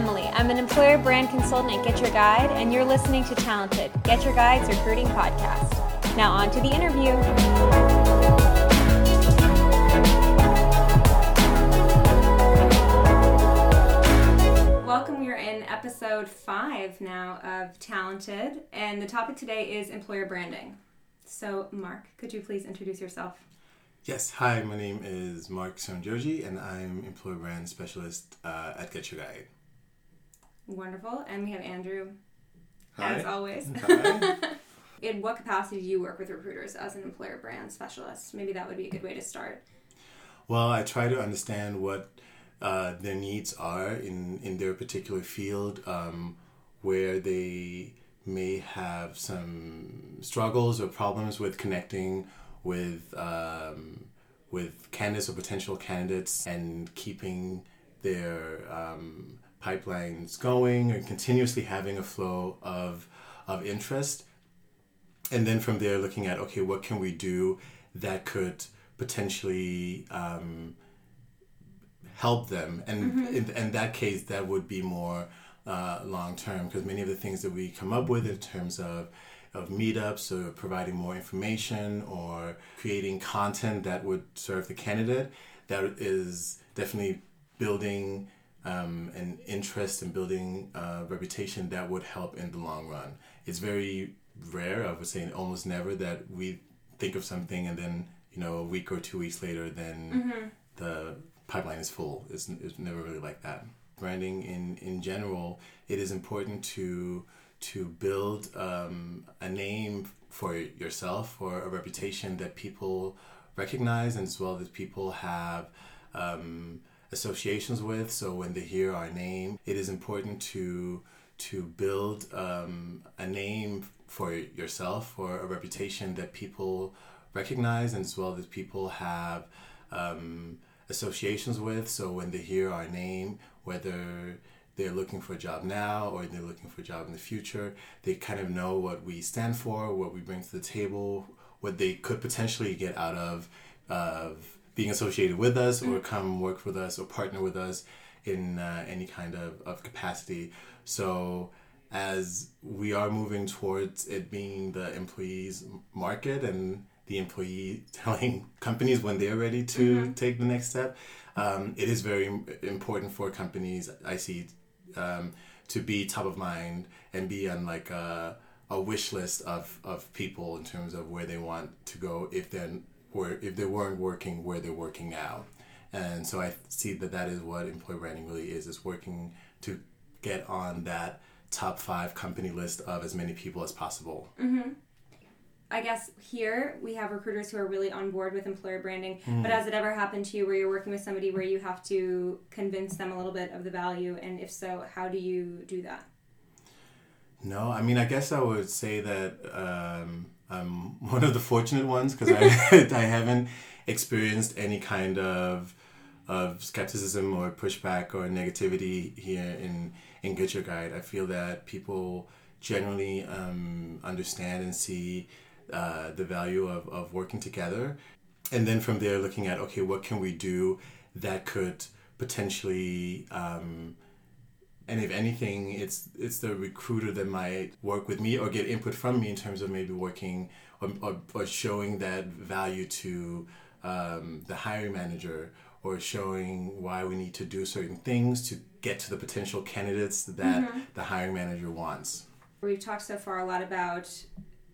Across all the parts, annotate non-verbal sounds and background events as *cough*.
Emily. I'm an employer brand consultant at Get Your Guide, and you're listening to Talented, Get Your Guide's recruiting podcast. Now, on to the interview. Welcome. We're in episode five now of Talented, and the topic today is employer branding. So, Mark, could you please introduce yourself? Yes, hi, my name is Mark Serunjogi, and I'm employer brand specialist uh, at Get Your Guide. Wonderful. And we have Andrew, Hi. as always. Hi. *laughs* In what capacity do you work with recruiters as an employer brand specialist? Maybe that would be a good way to start. well, I try to understand what uh, their needs are in, in their particular field, um, where they may have some struggles or problems with connecting with um, with candidates or potential candidates and keeping their um, pipelines going and continuously having a flow of of interest. And then from there looking at okay what can we do that could potentially um, help them? And in, in that case that would be more uh, long term because many of the things that we come up with in terms of of meetups or providing more information or creating content that would serve the candidate that is definitely building um, an interest in building a reputation that would help in the long run. It's very rare i would say almost never that we think of something and then you know a week or two weeks later then the pipeline is full. It's, it's never really like that. Branding in in general it is important to to build um, a name for yourself or a reputation that people recognize and as well as people have um, associations with so when they hear our name it is important to to build um, a name for yourself or a reputation that people recognize and as well that people have um, associations with. So when they hear our name whether they're looking for a job now or they're looking for a job in the future they kind of know what we stand for what we bring to the table what they could potentially get out of of being associated with us or come work with us or partner with us in uh, any kind of, of capacity. So as we are moving towards it being the employees market and the employee *laughs* telling companies when they're ready to take the next step um, it is very important for companies i see um, to be top of mind and be on like a, a wish list of, of people in terms of where they want to go if they're or if they weren't working where they're working now and so i see that that is what employer branding really is is working to get on that top five company list of as many people as possible I guess here we have recruiters who are really on board with employer branding. Mm. But has it ever happened to you where you're working with somebody where you have to convince them a little bit of the value? And if so, how do you do that? No, I mean, I guess I would say that um, I'm *laughs* one of the fortunate ones because I, *laughs* *laughs* I haven't experienced any kind of of skepticism or pushback or negativity here in in Get Your Guide. I feel that people generally um, understand and see uh, the value of, of working together, and then from there looking at okay, what can we do that could potentially um, and if anything it's it's the recruiter that might work with me or get input from me in terms of maybe working or, or, or showing that value to um, the hiring manager or showing why we need to do certain things to get to the potential candidates that the hiring manager wants. We've talked so far a lot about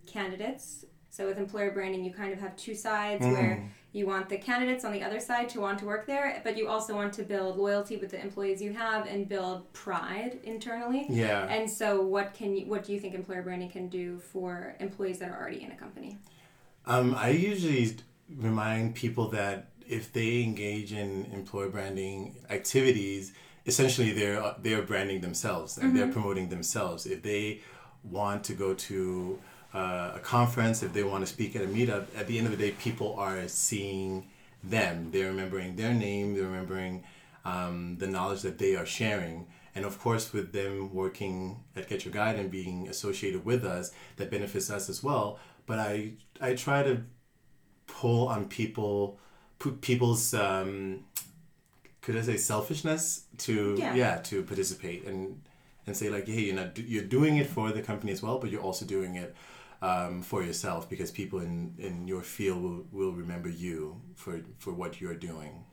candidates. So with employer branding, you kind of have two sides where you want the candidates on the other side to want to work there, but you also want to build loyalty with the employees you have and build pride internally. yeah And so, what can you, what do you think employer branding can do for employees that are already in a company? Um, I usually remind people that if they engage in employer branding activities, essentially they're they're branding themselves and they're promoting themselves. If they want to go to uh, a conference, if they want to speak at a meetup, at the end of the day, people are seeing them. They're remembering their name. They're remembering um, the knowledge that they are sharing. And of course, with them working at Get Your Guide and being associated with us, that benefits us as well. But I I try to pull on people, put people's um, could I say selfishness to Yeah. yeah, to participate and and say like hey you're not you're doing it for the company as well but you're also doing it um, for yourself because people in in your field will, will remember you for for what you're doing.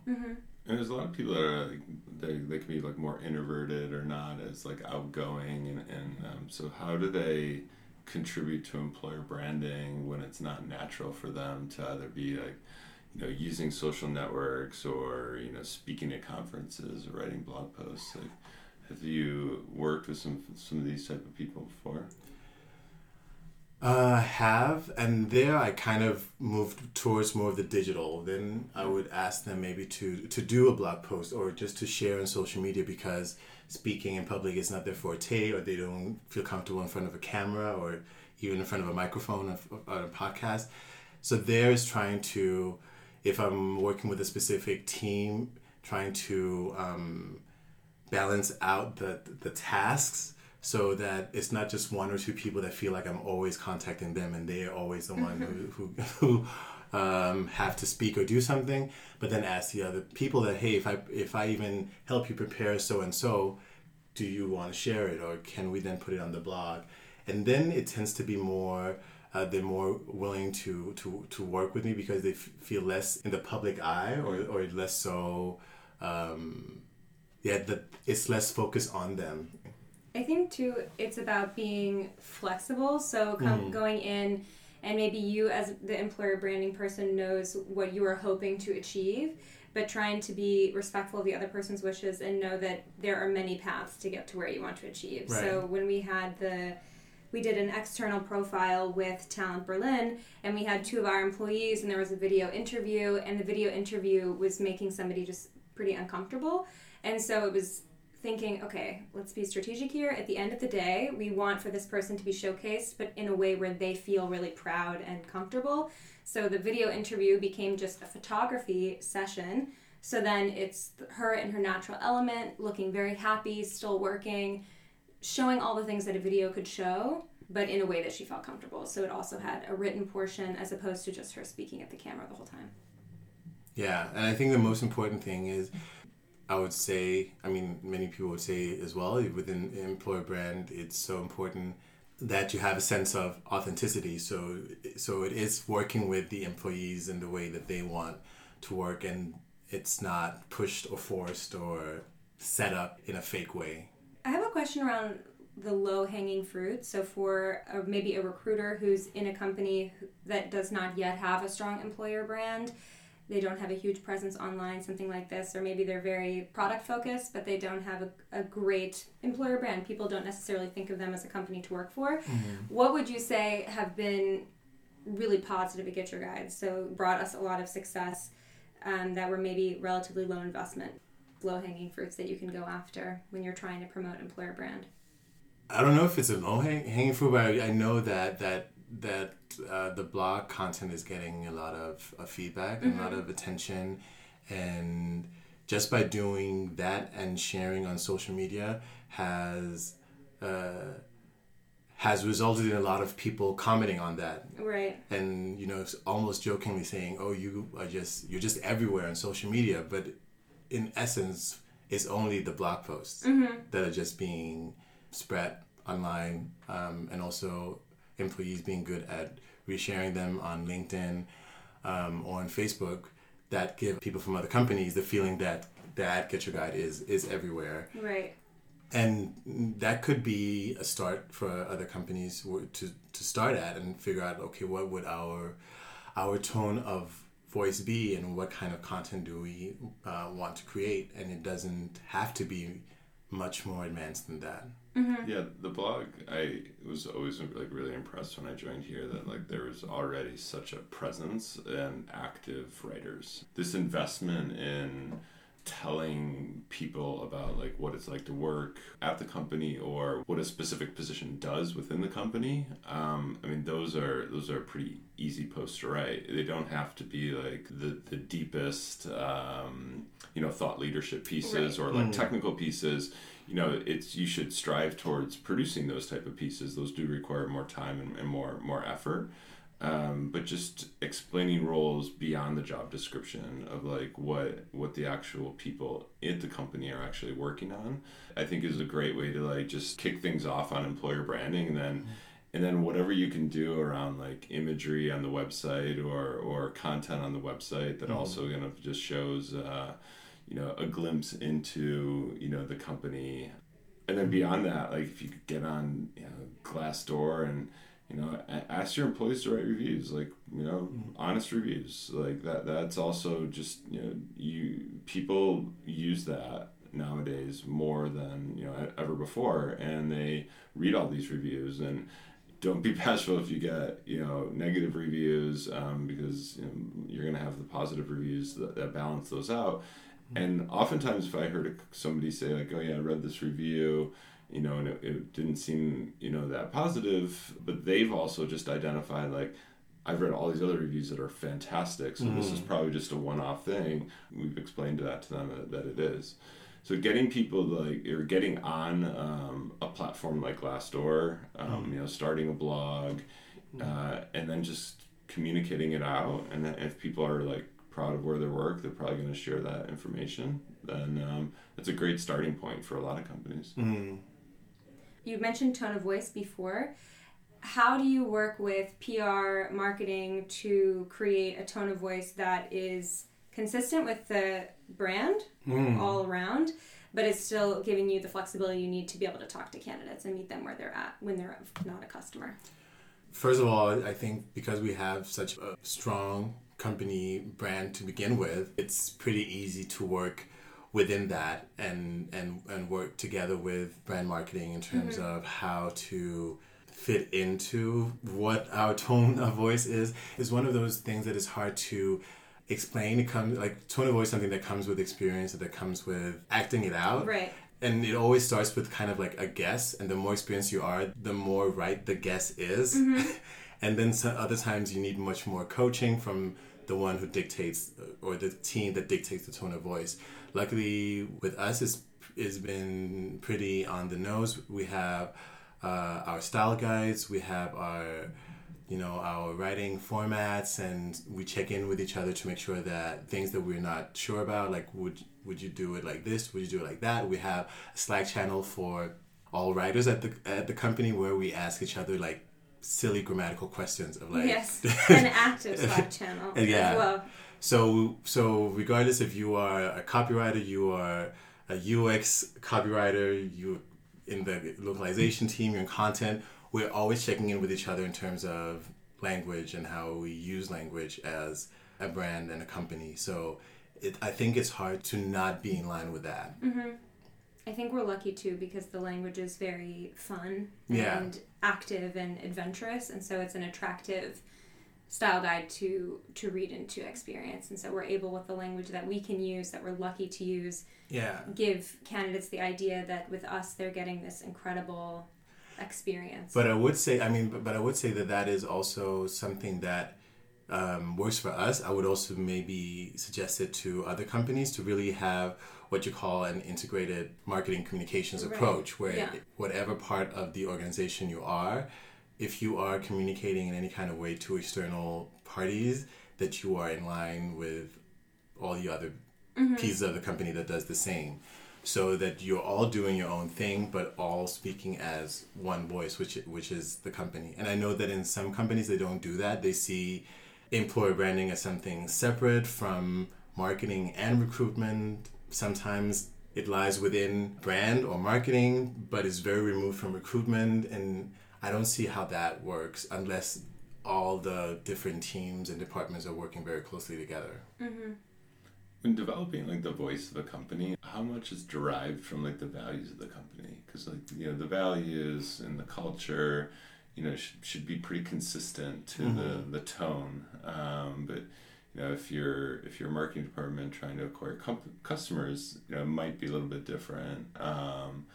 And there's a lot of people that are like, they, they can be like more introverted or not as like outgoing and, and um, so how do they contribute to employer branding when it's not natural for them to either be like you know using social networks or you know speaking at conferences or writing blog posts? Like have you worked with some some of these type of people before Uh, have and there I kind of moved towards more of the digital. Then I would ask them maybe to to do a blog post or just to share on social media because speaking in public is not their forte or they don't feel comfortable in front of a camera or even in front of a microphone on a podcast. So there's trying to, if I'm working with a specific team, trying to um, balance out the the tasks so that it's not just one or two people that feel like I'm always contacting them and they're always the one who who, who um, have to speak or do something, but then ask the other people that hey, if I if I even help you prepare so and so, do you want to share it or can we then put it on the blog? And then it tends to be more. Uh, they're more willing to, to, to work with me because they f- feel less in the public eye or, or less so um, yeah that it's less focused on them I think too, it's about being flexible. So come, mm-hmm. going in, and maybe you as the employer branding person knows what you are hoping to achieve, but trying to be respectful of the other person's wishes and know that there are many paths to get to where you want to achieve. So when we had the we did an external profile with Talent Berlin, and we had two of our employees, and there was a video interview, and the video interview was making somebody just pretty uncomfortable. And so it was thinking, okay, let's be strategic here. At the end of the day, we want for this person to be showcased, but in a way where they feel really proud and comfortable. So the video interview became just a photography session. So then it's her in her natural element, looking very happy, still working, showing all the things that a video could show, but in a way that she felt comfortable. So it also had a written portion as opposed to just her speaking at the camera the whole time. yeah and i think the most important thing is i would say i mean many people would say as well within employer brand it's so important that you have a sense of authenticity so so it is working with the employees in the way that they want to work and it's not pushed or forced or set up in a fake way I have a question around the low hanging fruit. So, for a, maybe a recruiter who's in a company that does not yet have a strong employer brand, they don't have a huge presence online, something like this, or maybe they're very product focused, but they don't have a, a great employer brand. People don't necessarily think of them as a company to work for. What would you say have been really positive at Get Your Guide? So, brought us a lot of success um, that were maybe relatively low investment low hanging fruits that you can go after when you're trying to promote employer brand. I don't know if it's a low hang- hanging fruit, but I, I know that that that uh, the blog content is getting a lot of, of feedback, and a lot of attention, and just by doing that and sharing on social media has uh, has resulted in a lot of people commenting on that. Right. and you know almost jokingly saying oh you are just you're just everywhere on social media. But in essence it's only the blog posts that are just being spread online um, and also employees being good at resharing them on linkedin um, or on facebook that give people from other companies the feeling that that get your guide is is everywhere. Right. and that could be a start for other companies to to start at and figure out okay what would our our tone of voice be and what kind of content do we uh, want to create? And it doesn't have to be much more advanced than that Yeah, the blog. I was always like really impressed when I joined here that like there was already such a presence and active writers. This investment in telling people about like what it's like to work at the company or what a specific position does within the company um, i mean those are those are pretty easy posts to write they don't have to be like the the deepest um, you know thought leadership pieces Right. or like technical pieces you know it's you should strive towards producing those type of pieces those do require more time and, and more more effort um, but just explaining roles beyond the job description of like what what the actual people at the company are actually working on i think is a great way to like just kick things off on employer branding and then and then whatever you can do around like imagery on the website or or content on the website that mm-hmm. also kind of just shows uh, you know a glimpse into you know the company. And then beyond that like if you could get on you know glassdoor and you know ask your employees to write reviews like you know mm-hmm. honest reviews. Like that that's also just you know you people use that nowadays more than you know ever before. And they read all these reviews. And don't be *laughs* bashful if you get you know negative reviews um, because you know, you're going to have the positive reviews that, that balance those out. mm-hmm. And oftentimes if i heard somebody say like oh yeah i read this review you know, and it, it didn't seem, you know, that positive. But they've also just identified like, I've read all these other reviews that are fantastic, so mm. this is mm. probably just a one-off thing. We've explained that to them that, that it is. So getting people like or getting on um, a platform like Glassdoor, um, mm. you know, starting a blog, mm. uh, and then just communicating it out. And if people are like proud of where they work, they're probably going to share that information. Then um, that's a great starting point for a lot of companies. Mm you mentioned tone of voice before. How do you work with PR marketing to create a tone of voice that is consistent with the brand mm. all around, but it's still giving you the flexibility you need to be able to talk to candidates and meet them where they're at when they're not a customer? First of all, I think because we have such a strong company brand to begin with, it's pretty easy to work within that and and and work together with brand marketing in terms mm-hmm. of how to fit into what our *laughs* tone of voice is is one of those things that is hard to explain it comes like tone of voice something that comes with experience that comes with acting it out right and it always starts with kind of like a guess and the more experienced you are the more right the guess is mm-hmm. *laughs* and then other times you need much more coaching from the one who dictates or the team that dictates the tone of voice. Luckily with us it's, it's been pretty on the nose. We have uh, our style guides we have our you know our writing formats and we check in with each other to make sure that things that we're not sure about like would would you do it like this? Would you do it like that? We have a slack channel for all writers at the at the company where we ask each other like silly grammatical questions of like yes *laughs* an active slack channel *laughs* yeah as well so so regardless if you are a copywriter, you are a UX copywriter, you in the localization team, you're in content, we're always checking in with each other in terms of language and how we use language as a brand and a company. So it, I think it's hard to not be in line with that. Mm-hmm. I think we're lucky too because the language is very fun yeah. and active and adventurous, and so it's an attractive style guide to to read and to experience. And so we're able with the language that we can use that we're lucky to use yeah. give candidates the idea that with us they're getting this incredible experience. But i would say i mean but, but i would say that that is also something that um, works for us. I would also maybe suggest it to other companies to really have what you call an integrated marketing communications right. approach where yeah. whatever part of the organization you are if you are communicating in any kind of way to external parties, that you are in line with all the other mm-hmm. pieces of the company that does the same. So that you're all doing your own thing, but all speaking as one voice, which which is the company. And I know that in some companies they don't do that. They see employer branding as something separate from marketing and recruitment. Sometimes it lies within brand or marketing, but is very removed from recruitment and I don't see how that works unless all the different teams and departments are working very closely together. Mm-hmm. When developing like the voice of a company, how much is derived from like the values of the company? Because like you know the values and the culture, you know, should, should be pretty consistent to mm-hmm. the the tone. Um, but you know, if you're if you're a marketing department trying to acquire com- customers, you know, might be a little bit different. Um,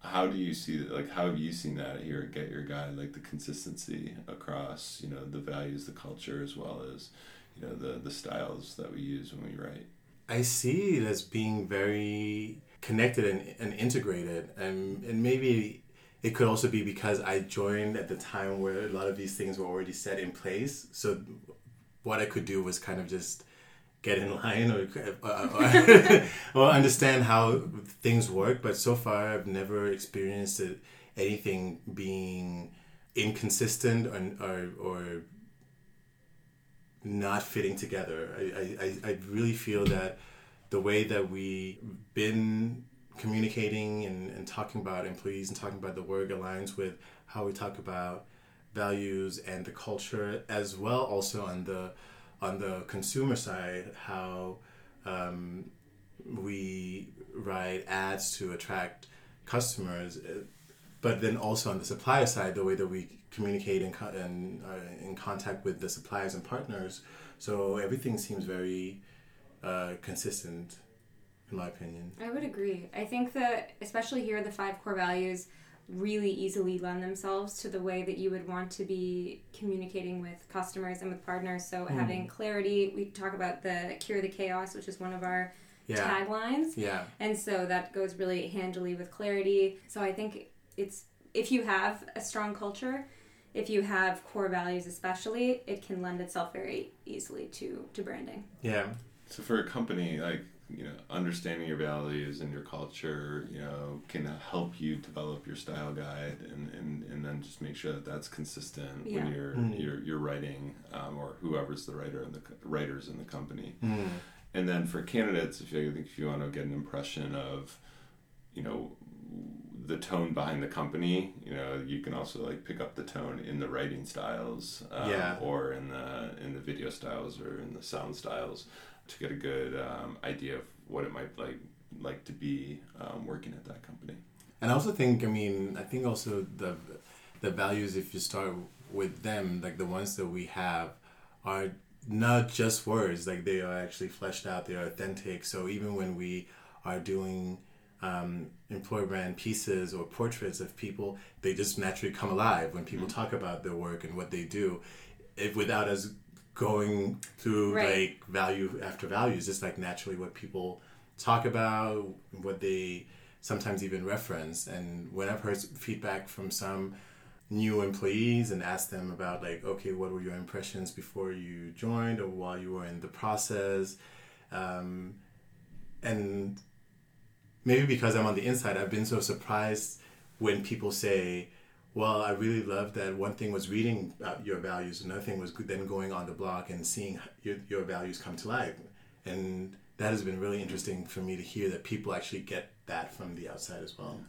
how do you see that like how have you seen that here at get your guide like the consistency across you know the values the culture as well as you know the the styles that we use when we write i see it as being very connected and, and integrated and and maybe it could also be because I joined at the time where a lot of these things were already set in place. So what I could do was kind of just get in *laughs* line or, or, or understand how things work. But so far, I've never experienced anything being inconsistent or, or, or not fitting together. I, I, I really feel that the way that we've been communicating and, and talking about employees and talking about the work aligns with how we talk about values and the culture as well also on the on the consumer side how um, we write ads to attract customers but then also on the supplier side the way that we communicate and, and uh, in contact with the suppliers and partners so everything seems very uh, consistent in my opinion. I would agree. I think that, especially here, the five core values really easily lend themselves to the way that you would want to be communicating with customers and with partners. So, mm. having clarity, we talk about the cure the chaos, which is one of our yeah. taglines. Yeah. And so that goes really handily with clarity. So, I think it's if you have a strong culture, if you have core values especially, it can lend itself very easily to to branding. Yeah. So for a company like you know understanding your values and your culture you know can help you develop your style guide and, and, and then just make sure that that's consistent yeah. when you're, mm. you're you're writing um, or whoever's the writer and the writers in the company mm. and then for candidates if you think if you want to get an impression of you know the tone behind the company you know you can also like pick up the tone in the writing styles um, yeah. or in the in the video styles or in the sound styles to get a good um, idea of what it might like like to be um, working at that company. And I also think, I mean, I think also the the values, if you start with them, like the ones that we have, are not just words. Like they are actually fleshed out. They are authentic. So even when we are doing um, employer brand pieces or portraits of people, they just naturally come alive when people mm-hmm. talk about their work and what they do, if without us going through right. like value after value is just like naturally what people talk about, what they sometimes even reference. And when I've heard feedback from some new employees and asked them about like, okay, what were your impressions before you joined or while you were in the process, um, and maybe because I'm on the inside, I've been so surprised when people say, well, I really loved that. One thing was reading your values. Another thing was then going on the blog and seeing your, your values come to life. And that has been really interesting for me to hear that people actually get that from the outside as well.